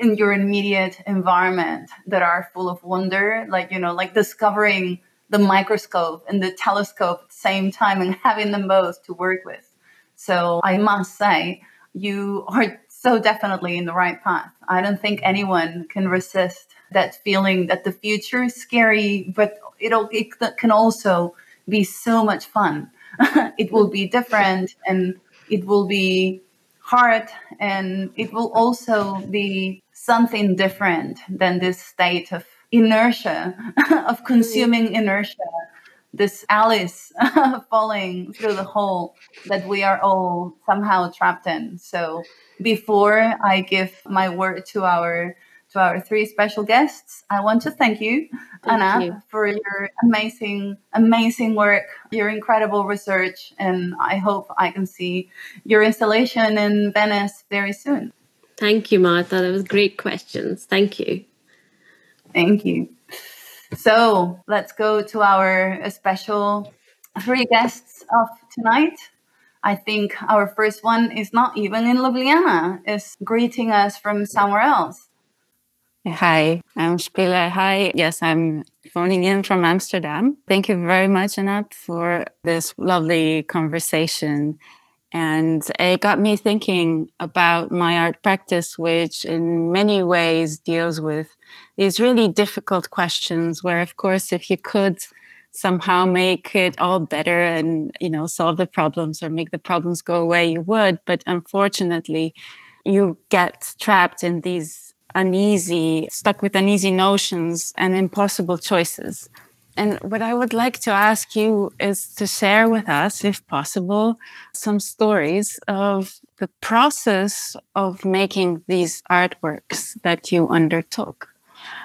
in your immediate environment that are full of wonder. Like, you know, like discovering the microscope and the telescope at the same time and having them both to work with. So I must say, you are so definitely in the right path. I don't think anyone can resist that feeling that the future is scary, but it'll, it can also be so much fun. it will be different and it will be hard and it will also be something different than this state of inertia, of consuming mm-hmm. inertia this Alice falling through the hole that we are all somehow trapped in. So before I give my word to our to our three special guests, I want to thank you, thank Anab, you. for your amazing, amazing work, your incredible research, and I hope I can see your installation in Venice very soon. Thank you, Marta. That was great questions. Thank you. Thank you. So let's go to our uh, special three guests of tonight. I think our first one is not even in Ljubljana, is greeting us from somewhere else. Hi, I'm Špela. Hi, yes, I'm phoning in from Amsterdam. Thank you very much, Anab, for this lovely conversation. And it got me thinking about my art practice, which in many ways deals with these really difficult questions where, of course, if you could somehow make it all better and, you know, solve the problems or make the problems go away, you would. But unfortunately, you get trapped in these uneasy, stuck with uneasy notions and impossible choices. And what I would like to ask you is to share with us, if possible, some stories of the process of making these artworks that you undertook.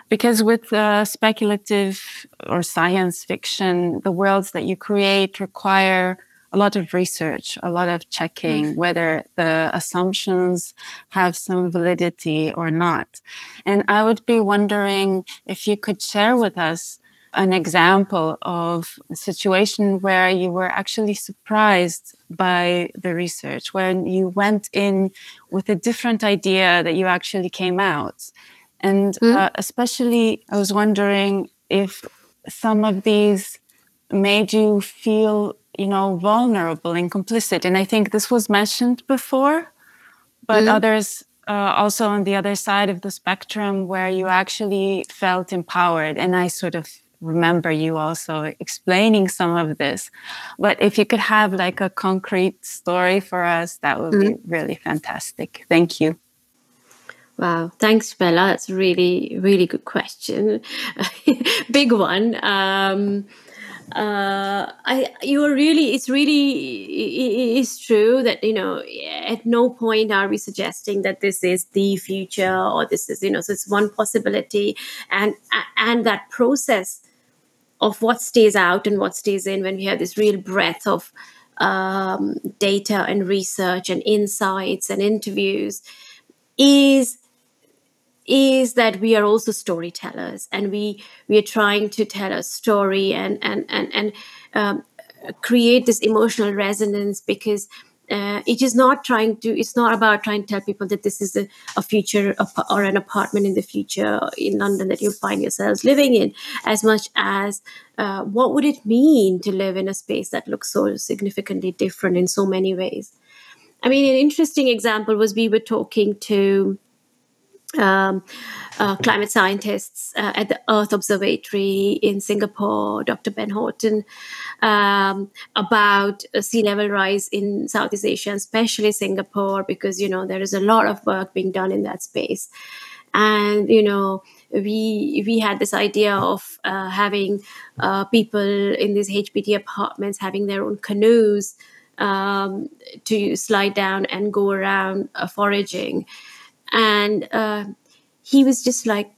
Because with uh, speculative or science fiction, the worlds that you create require a lot of research, a lot of checking mm. whether the assumptions have some validity or not. And I would be wondering if you could share with us an example of a situation where you were actually surprised by the research, when you went in with a different idea that you actually came out. And mm. uh, especially, I was wondering if some of these made you feel, you know, vulnerable and complicit. And I think this was mentioned before, but mm. others uh, also on the other side of the spectrum where you actually felt empowered. And I sort of remember you also explaining some of this. But if you could have like a concrete story for us, that would mm-hmm. be really fantastic. Thank you. Wow, thanks, Bella. That's really, really good question. Big one. Um, uh, I you are really it's really it is true that you know at no point are we suggesting that this is the future or this is you know so it's one possibility and and that process of what stays out and what stays in when we have this real breadth of um, data and research and insights and interviews is is that we are also storytellers and we we are trying to tell a story and and and and um, create this emotional resonance because uh, it is not trying to it's not about trying to tell people that this is a, a future or an apartment in the future in london that you'll find yourselves living in. As much as uh, what would it mean to live in a space that looks so significantly different in so many ways? I mean an interesting example was we were talking to um, uh, climate scientists uh, at the Earth Observatory in Singapore, Dr. Ben Horton, um, about sea level rise in Southeast Asia, especially Singapore, because you know there is a lot of work being done in that space, and you know we we had this idea of uh, having uh, people in these HDB apartments having their own canoes um, to slide down and go around uh, foraging and uh, he was just like,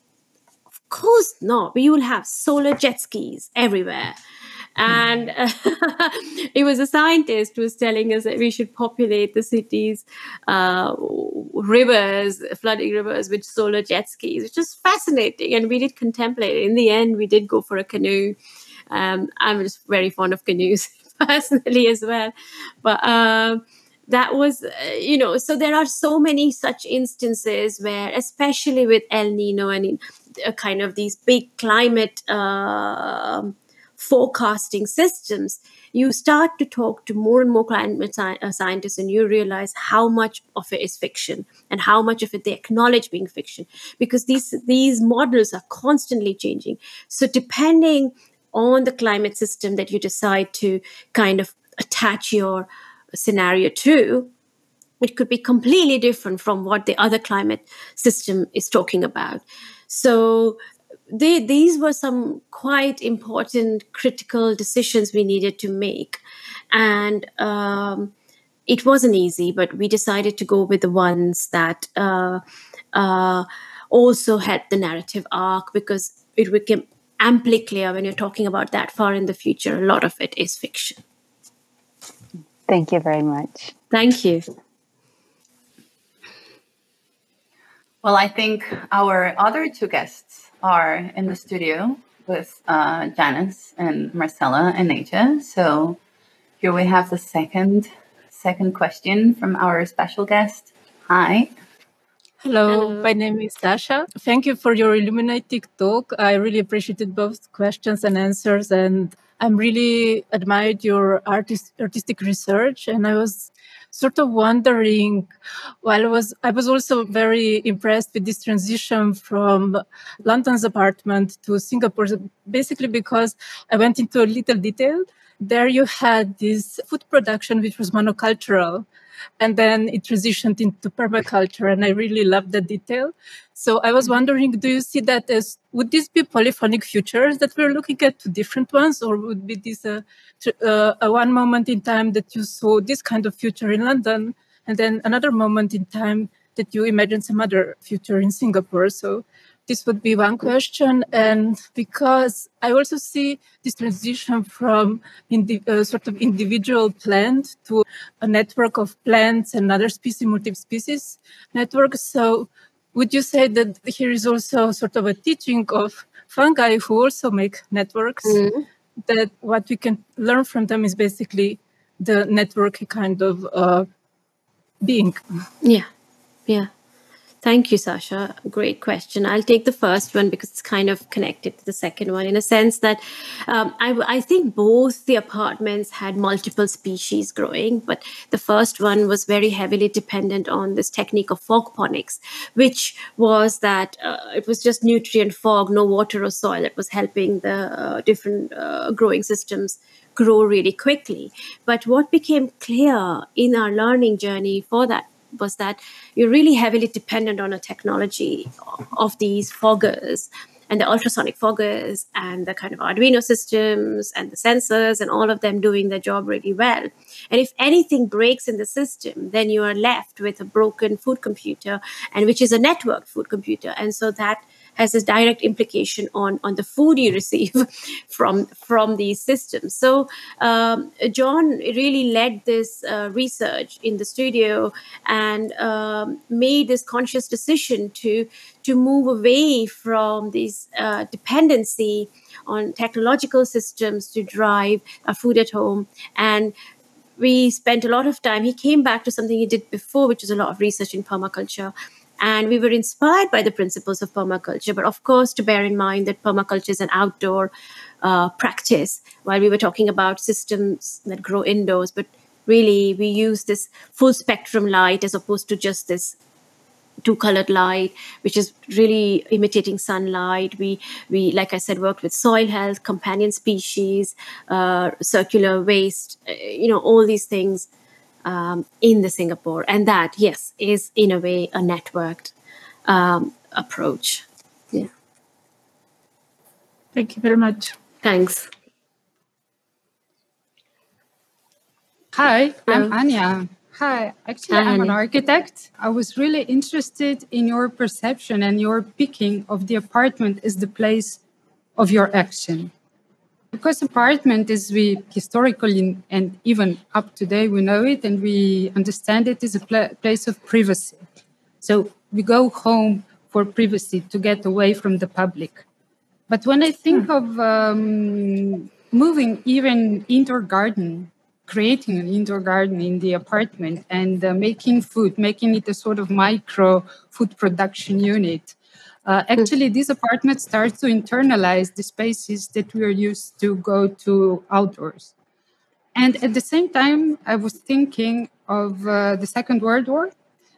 Of course not. We will have solar jet skis everywhere. And uh, it was a scientist who was telling us that we should populate the cities, uh, rivers, flooding rivers with solar jet skis, which is fascinating. And we did contemplate it. In the end, we did go for a canoe. Um, I'm just very fond of canoes personally as well. But uh, that was uh, you know so there are so many such instances where especially with el nino and uh, kind of these big climate uh, forecasting systems you start to talk to more and more climate sci- uh, scientists and you realize how much of it is fiction and how much of it they acknowledge being fiction because these these models are constantly changing. So depending on the climate system that you decide to kind of attach your scenario two, it could be completely different from what the other climate system is talking about. So they, these were some quite important critical decisions we needed to make. And um, it wasn't easy, but we decided to go with the ones that uh, uh, also had the narrative arc because it became amply clear when you're talking about that far in the future, a lot of it is fiction. Thank you very much. Thank you. Well, I think our other two guests are in the studio with uh, Janez and Marcela and Nature. So here we have the second second question from our special guest. Hi. Hello, Hello, my name is Saša. Thank you for your illuminating talk. I really appreciated both questions and answers, and I'm really admired your artist, artistic research, and I was sort of wondering. Well, I was I was also very impressed with this transition from London's apartment to Singapore, basically because I went into a little detail. There, you had this food production which was monocultural, and then it transitioned into permaculture and i really love the detail. So i was wondering do you see that as would this be polyphonic futures that we're looking at two different ones or would be this a, a, uh, a one moment in time that you saw this kind of future in london and then another moment in time that you imagine some other future in singapore? So this would be one question. And because I also see this transition from indi- uh, sort of individual plant to a network of plants and other species, multi-species networks. So would you say that here is also sort of a teaching of fungi who also make networks? Mm-hmm. That what we can learn from them is basically the network kind of uh, being. Yeah, yeah. Thank you, Saša. Great question. I'll take the first one because it's kind of connected to the second one in a sense that um, I, I, think both the apartments had multiple species growing, but the first one was very heavily dependent on this technique of fogponics, which was that uh, it was just nutrient fog, no water or soil that was helping the uh, different uh, growing systems grow really quickly. But what became clear in our learning journey for that was that you're really heavily dependent on a technology of these foggers and the ultrasonic foggers and the kind of Arduino systems and the sensors and all of them doing their job really well. And if anything breaks in the system, then you are left with a broken food computer and which is a networked food computer. And so that has a direct implication on on the food you receive from from these systems. So um, Jon really led this uh, research in the studio and um, made this conscious decision to to move away from this uh, dependency on technological systems to drive our food at home and we spent a lot of time. He came back to something he did before, which was a lot of research in permaculture. And we were inspired by the principles of permaculture. But of course, to bear in mind that permaculture is an outdoor uh, practice, while we were talking about systems that grow indoors. But really, we use this full spectrum light as opposed to just this two colored light which is really imitating sunlight we we like i said worked with soil health companion species uh, circular waste uh, you know all these things um, in the singapore. And that yes is in a way a networked um, approach. Yeah. Thank you very much. Thanks. Hi i'm anja. Hi, actually, Hi, I'm an architect. I was really interested in your perception and your picking of the apartment as the place of your action. Because apartment is we historically and even up today we know it and we understand it is a pl- place of privacy. So we go home for privacy to get away from the public. But when I think hmm. of um, moving even indoor garden creating an indoor garden in the apartment and uh, making food, making it a sort of micro food production unit. Uh, actually, this apartment starts to internalize the spaces that we are used to go to outdoors. And at the same time, I was thinking of uh, the Second World War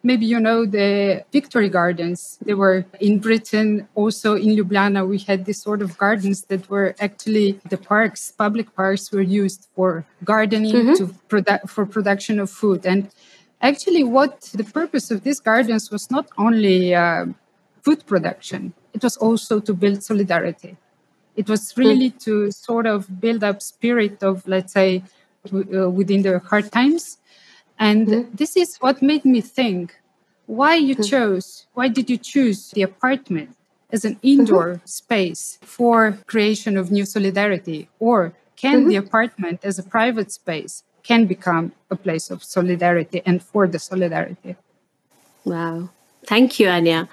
Maybe you know the Victory Gardens. They were in Britain, also in Ljubljana. We had these sort of gardens that were actually the parks, public parks, were used for gardening mm-hmm. to produ- for production of food. And actually, what the purpose of these gardens was not only uh, food production; it was also to build solidarity. It was really mm. to sort of build up spirit of, let's say, uh, within the hard times and mm-hmm. this is what made me think why you mm-hmm. chose, why did you choose the apartment as an indoor mm-hmm. space for creation of new solidarity? Or can the mm-hmm. apartment as a private space can become a place of solidarity and for the solidarity? Wow. Thank you, Anja.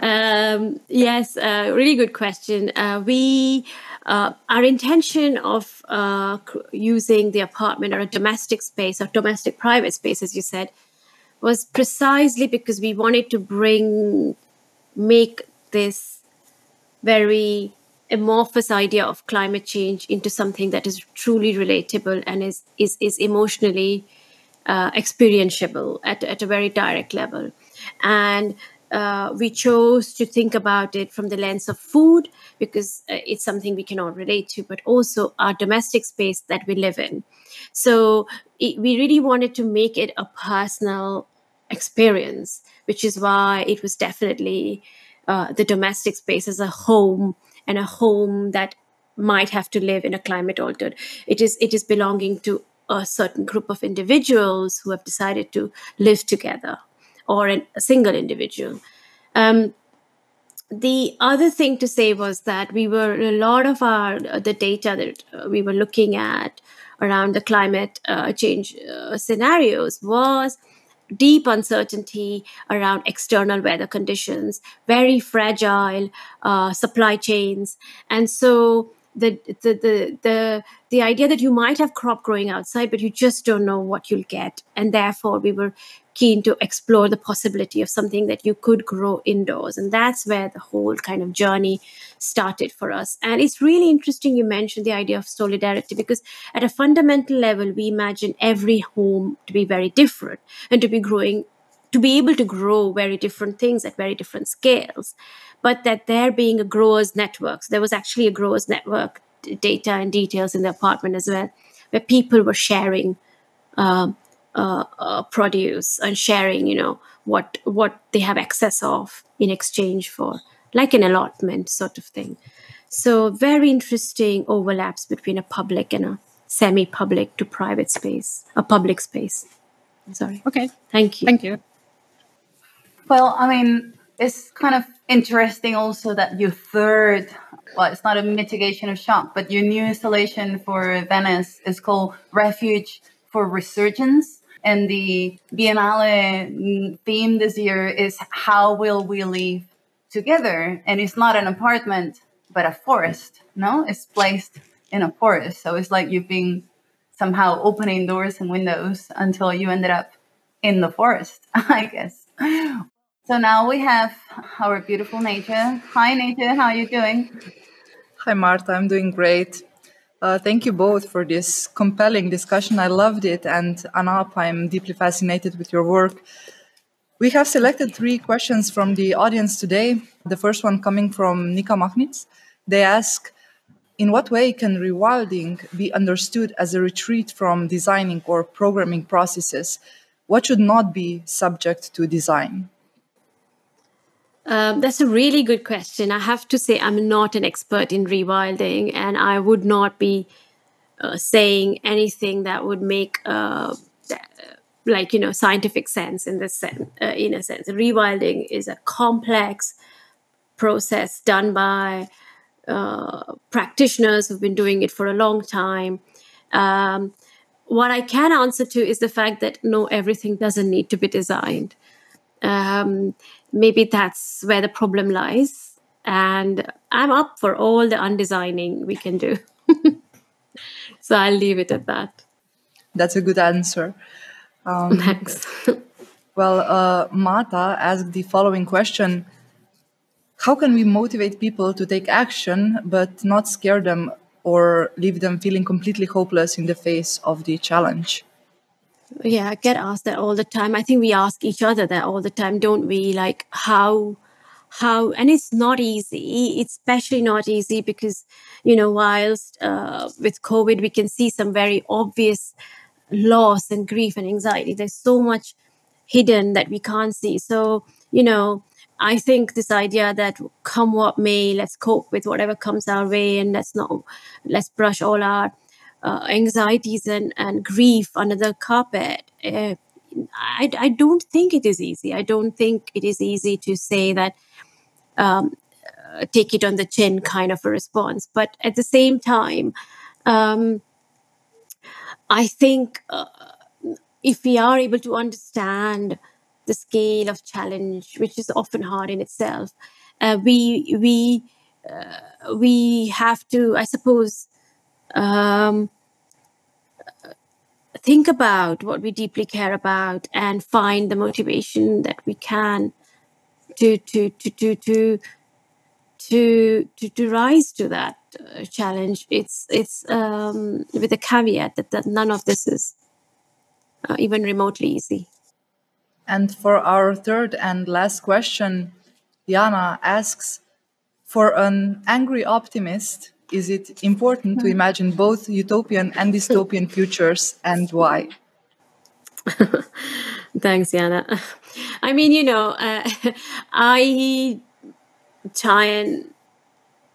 Um, yes, uh, really good question. Uh, we uh, our intention of uh, using the apartment or a domestic space or domestic private space, as you said, was precisely because we wanted to bring, make this very amorphous idea of climate change into something that is truly relatable and is is is emotionally uh, experientiable at, at a very direct level. And uh, we chose to think about it from the lens of food because uh, it's something we can all relate to, but also our domestic space that we live in. So it, we really wanted to make it a personal experience, which is why it was definitely uh, the domestic space as a home and a home that might have to live in a climate altered. It is it is belonging to a certain group of individuals who have decided to live together or a single individual. Um, the other thing to say was that we were a lot of our the data that uh, we were looking at around the climate uh, change uh, scenarios was deep uncertainty around external weather conditions, very fragile uh, supply chains, and so the, the the the the idea that you might have crop growing outside, but you just don't know what you'll get, and therefore we were keen to explore the possibility of something that you could grow indoors. And that's where the whole kind of journey started for us. And it's really interesting you mentioned the idea of solidarity because, at a fundamental level, we imagine every home to be very different and to be growing, to be able to grow very different things at very different scales. But that there being a growers network, so there was actually a growers network data and details in the apartment as well, where people were sharing. Um, uh, uh, produce and sharing you know what what they have excess of in exchange for like an allotment sort of thing. So very interesting overlaps between a public and a semi-public to private space a public space. Sorry. Okay. Thank you. Thank you. Well i mean it's kind of interesting also that your third well it's not a mitigation of shock but your new installation for venice is called refuge for resurgence and the Biennale mm, theme this year is how will we live together? And it's not an apartment, but a forest. No, it's placed in a forest. So it's like you've been somehow opening doors and windows until you ended up in the forest, I guess. So now we have our beautiful Nature. Hi, Nature. How are you doing? Hi, Marta. I'm doing great. Uh, thank you both for this compelling discussion. I loved it. And Anab, I'm deeply fascinated with your work. We have selected three questions from the audience today. The first one coming from Nika Machnitz. They ask In what way can rewilding be understood as a retreat from designing or programming processes? What should not be subject to design? Um, that's a really good question. I have to say, I'm not an expert in rewilding, and I would not be uh, saying anything that would make, uh, like you know, scientific sense in this sense. Uh, in a sense, rewilding is a complex process done by uh, practitioners who've been doing it for a long time. Um, what I can answer to is the fact that no, everything doesn't need to be designed. Um, maybe that's where the problem lies. And I'm up for all the undesigning we can do. so I'll leave it at that. That's a good answer. Um, Thanks. well, uh, Mata asked the following question How can we motivate people to take action but not scare them or leave them feeling completely hopeless in the face of the challenge? Yeah i get asked that all the time. I think we ask each other that all the time don't we? Like how how and it's not easy. It's especially not easy because you know whilst uh, with covid we can see some very obvious loss and grief and anxiety. There's so much hidden that we can't see. So you know i think this idea that come what may let's cope with whatever comes our way and let's not let's brush all our uh, anxieties and, and grief under the carpet. Uh, I, I don't think it is easy. I don't think it is easy to say that um, uh, take it on the chin kind of a response. But at the same time, um, I think uh, if we are able to understand the scale of challenge, which is often hard in itself, uh, we we we have to, I suppose, um, think about what we deeply care about and find the motivation that we can to to to to to to to, to rise to that uh, challenge. It's it's um, with a caveat that, that none of this is uh, even remotely easy. And for our third and last question Jana asks for an angry optimist is it important to imagine both utopian and dystopian futures and why? Thanks, Jana. I mean, you know, uh, I try and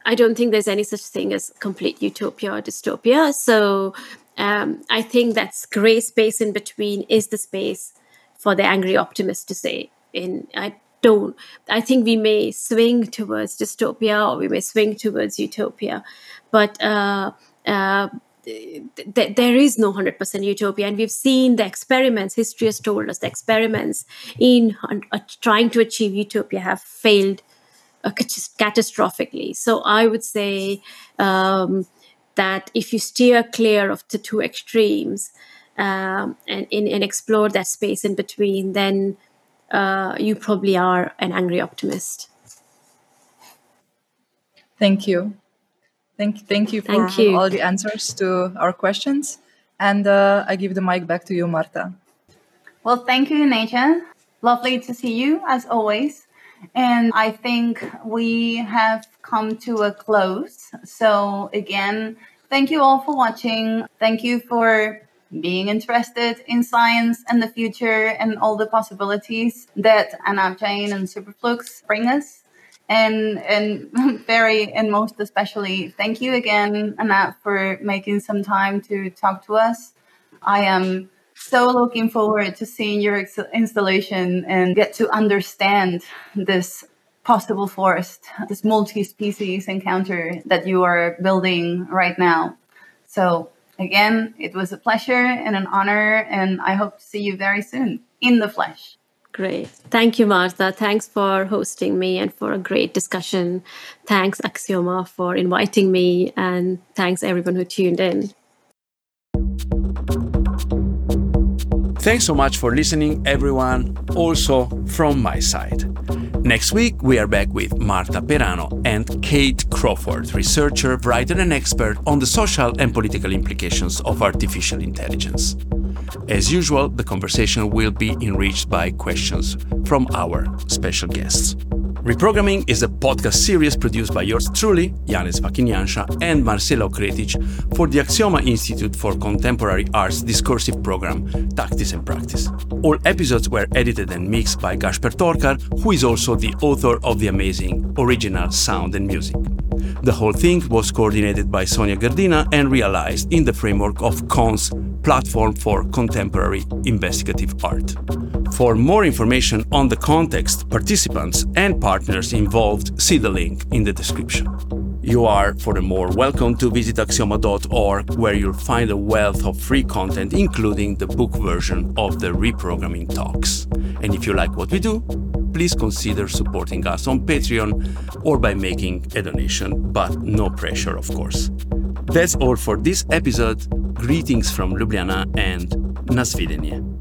I don't think there's any such thing as complete utopia or dystopia. So um, I think that's gray space in between is the space for the angry optimist to say. In I don't. I think we may swing towards dystopia or we may swing towards utopia, but uh, uh, th- there is no 100% utopia. And we've seen the experiments, history has told us the experiments in uh, trying to achieve utopia have failed uh, catastrophically. So I would say um, that if you steer clear of the two extremes um, and, and, and explore that space in between, then uh, you probably are an angry optimist. Thank you. Thank, thank you for thank you. all the answers to our questions. And uh, I give the mic back to you, Marta. Well, thank you, Nature. Lovely to see you as always. And I think we have come to a close. So, again, thank you all for watching. Thank you for being interested in science and the future and all the possibilities that Anab Jain and Superflux bring us. And and very and most especially, thank you again, Anab, for making some time to talk to us. I am so looking forward to seeing your ex- installation and get to understand this possible forest, this multi-species encounter that you are building right now. So Again, it was a pleasure and an honor, and I hope to see you very soon in the flesh. Great. Thank you, Marta. Thanks for hosting me and for a great discussion. Thanks, Aksioma, for inviting me, and thanks everyone who tuned in. Thanks so much for listening, everyone, also from my side. Next week, we are back with Marta Peirano and Kate Crawford, researcher, writer, and expert on the social and political implications of artificial intelligence. As usual, the conversation will be enriched by questions from our special guests. Reprogramming is a podcast series produced by yours truly, Janez Fakin Janša and Marcela Okretič for the Aksioma Institute for Contemporary Arts discursive program Tactics and Practice. All episodes were edited and mixed by Gašper Torkar, who is also the author of the amazing original sound and music. The whole thing was coordinated by Sonia Gardina and realized in the framework of CON's platform for contemporary investigative art. For more information on the context, participants, and partners involved, see the link in the description. You are, furthermore, welcome to visit aksioma.org, where you'll find a wealth of free content, including the book version of the reprogramming talks. And if you like what we do, please consider supporting us on Patreon or by making a donation, but no pressure, of course. That's all for this episode. Greetings from Ljubljana and Nasvidenie.